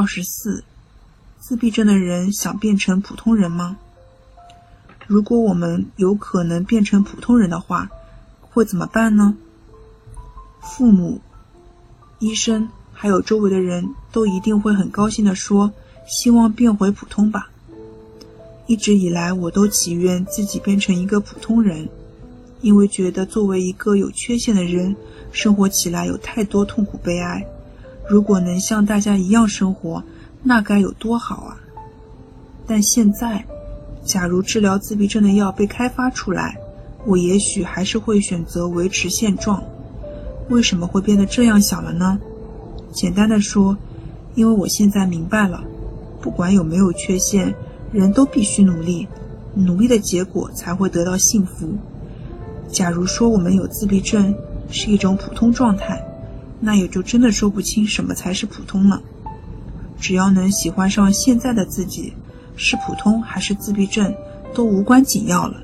二十四，自闭症的人想变成普通人吗？如果我们有可能变成普通人的话，会怎么办呢？父母、医生还有周围的人都一定会很高兴地说：“希望变回普通吧。”一直以来，我都祈愿自己变成一个普通人，因为觉得作为一个有缺陷的人，生活起来有太多痛苦悲哀。如果能像大家一样生活，那该有多好啊！但现在，假如治疗自闭症的药被开发出来，我也许还是会选择维持现状。为什么会变得这样想了呢？简单的说，因为我现在明白了，不管有没有缺陷。人都必须努力，努力的结果才会得到幸福。假如说我们有自闭症是一种普通状态，那也就真的说不清什么才是普通了。只要能喜欢上现在的自己，是普通还是自闭症都无关紧要了。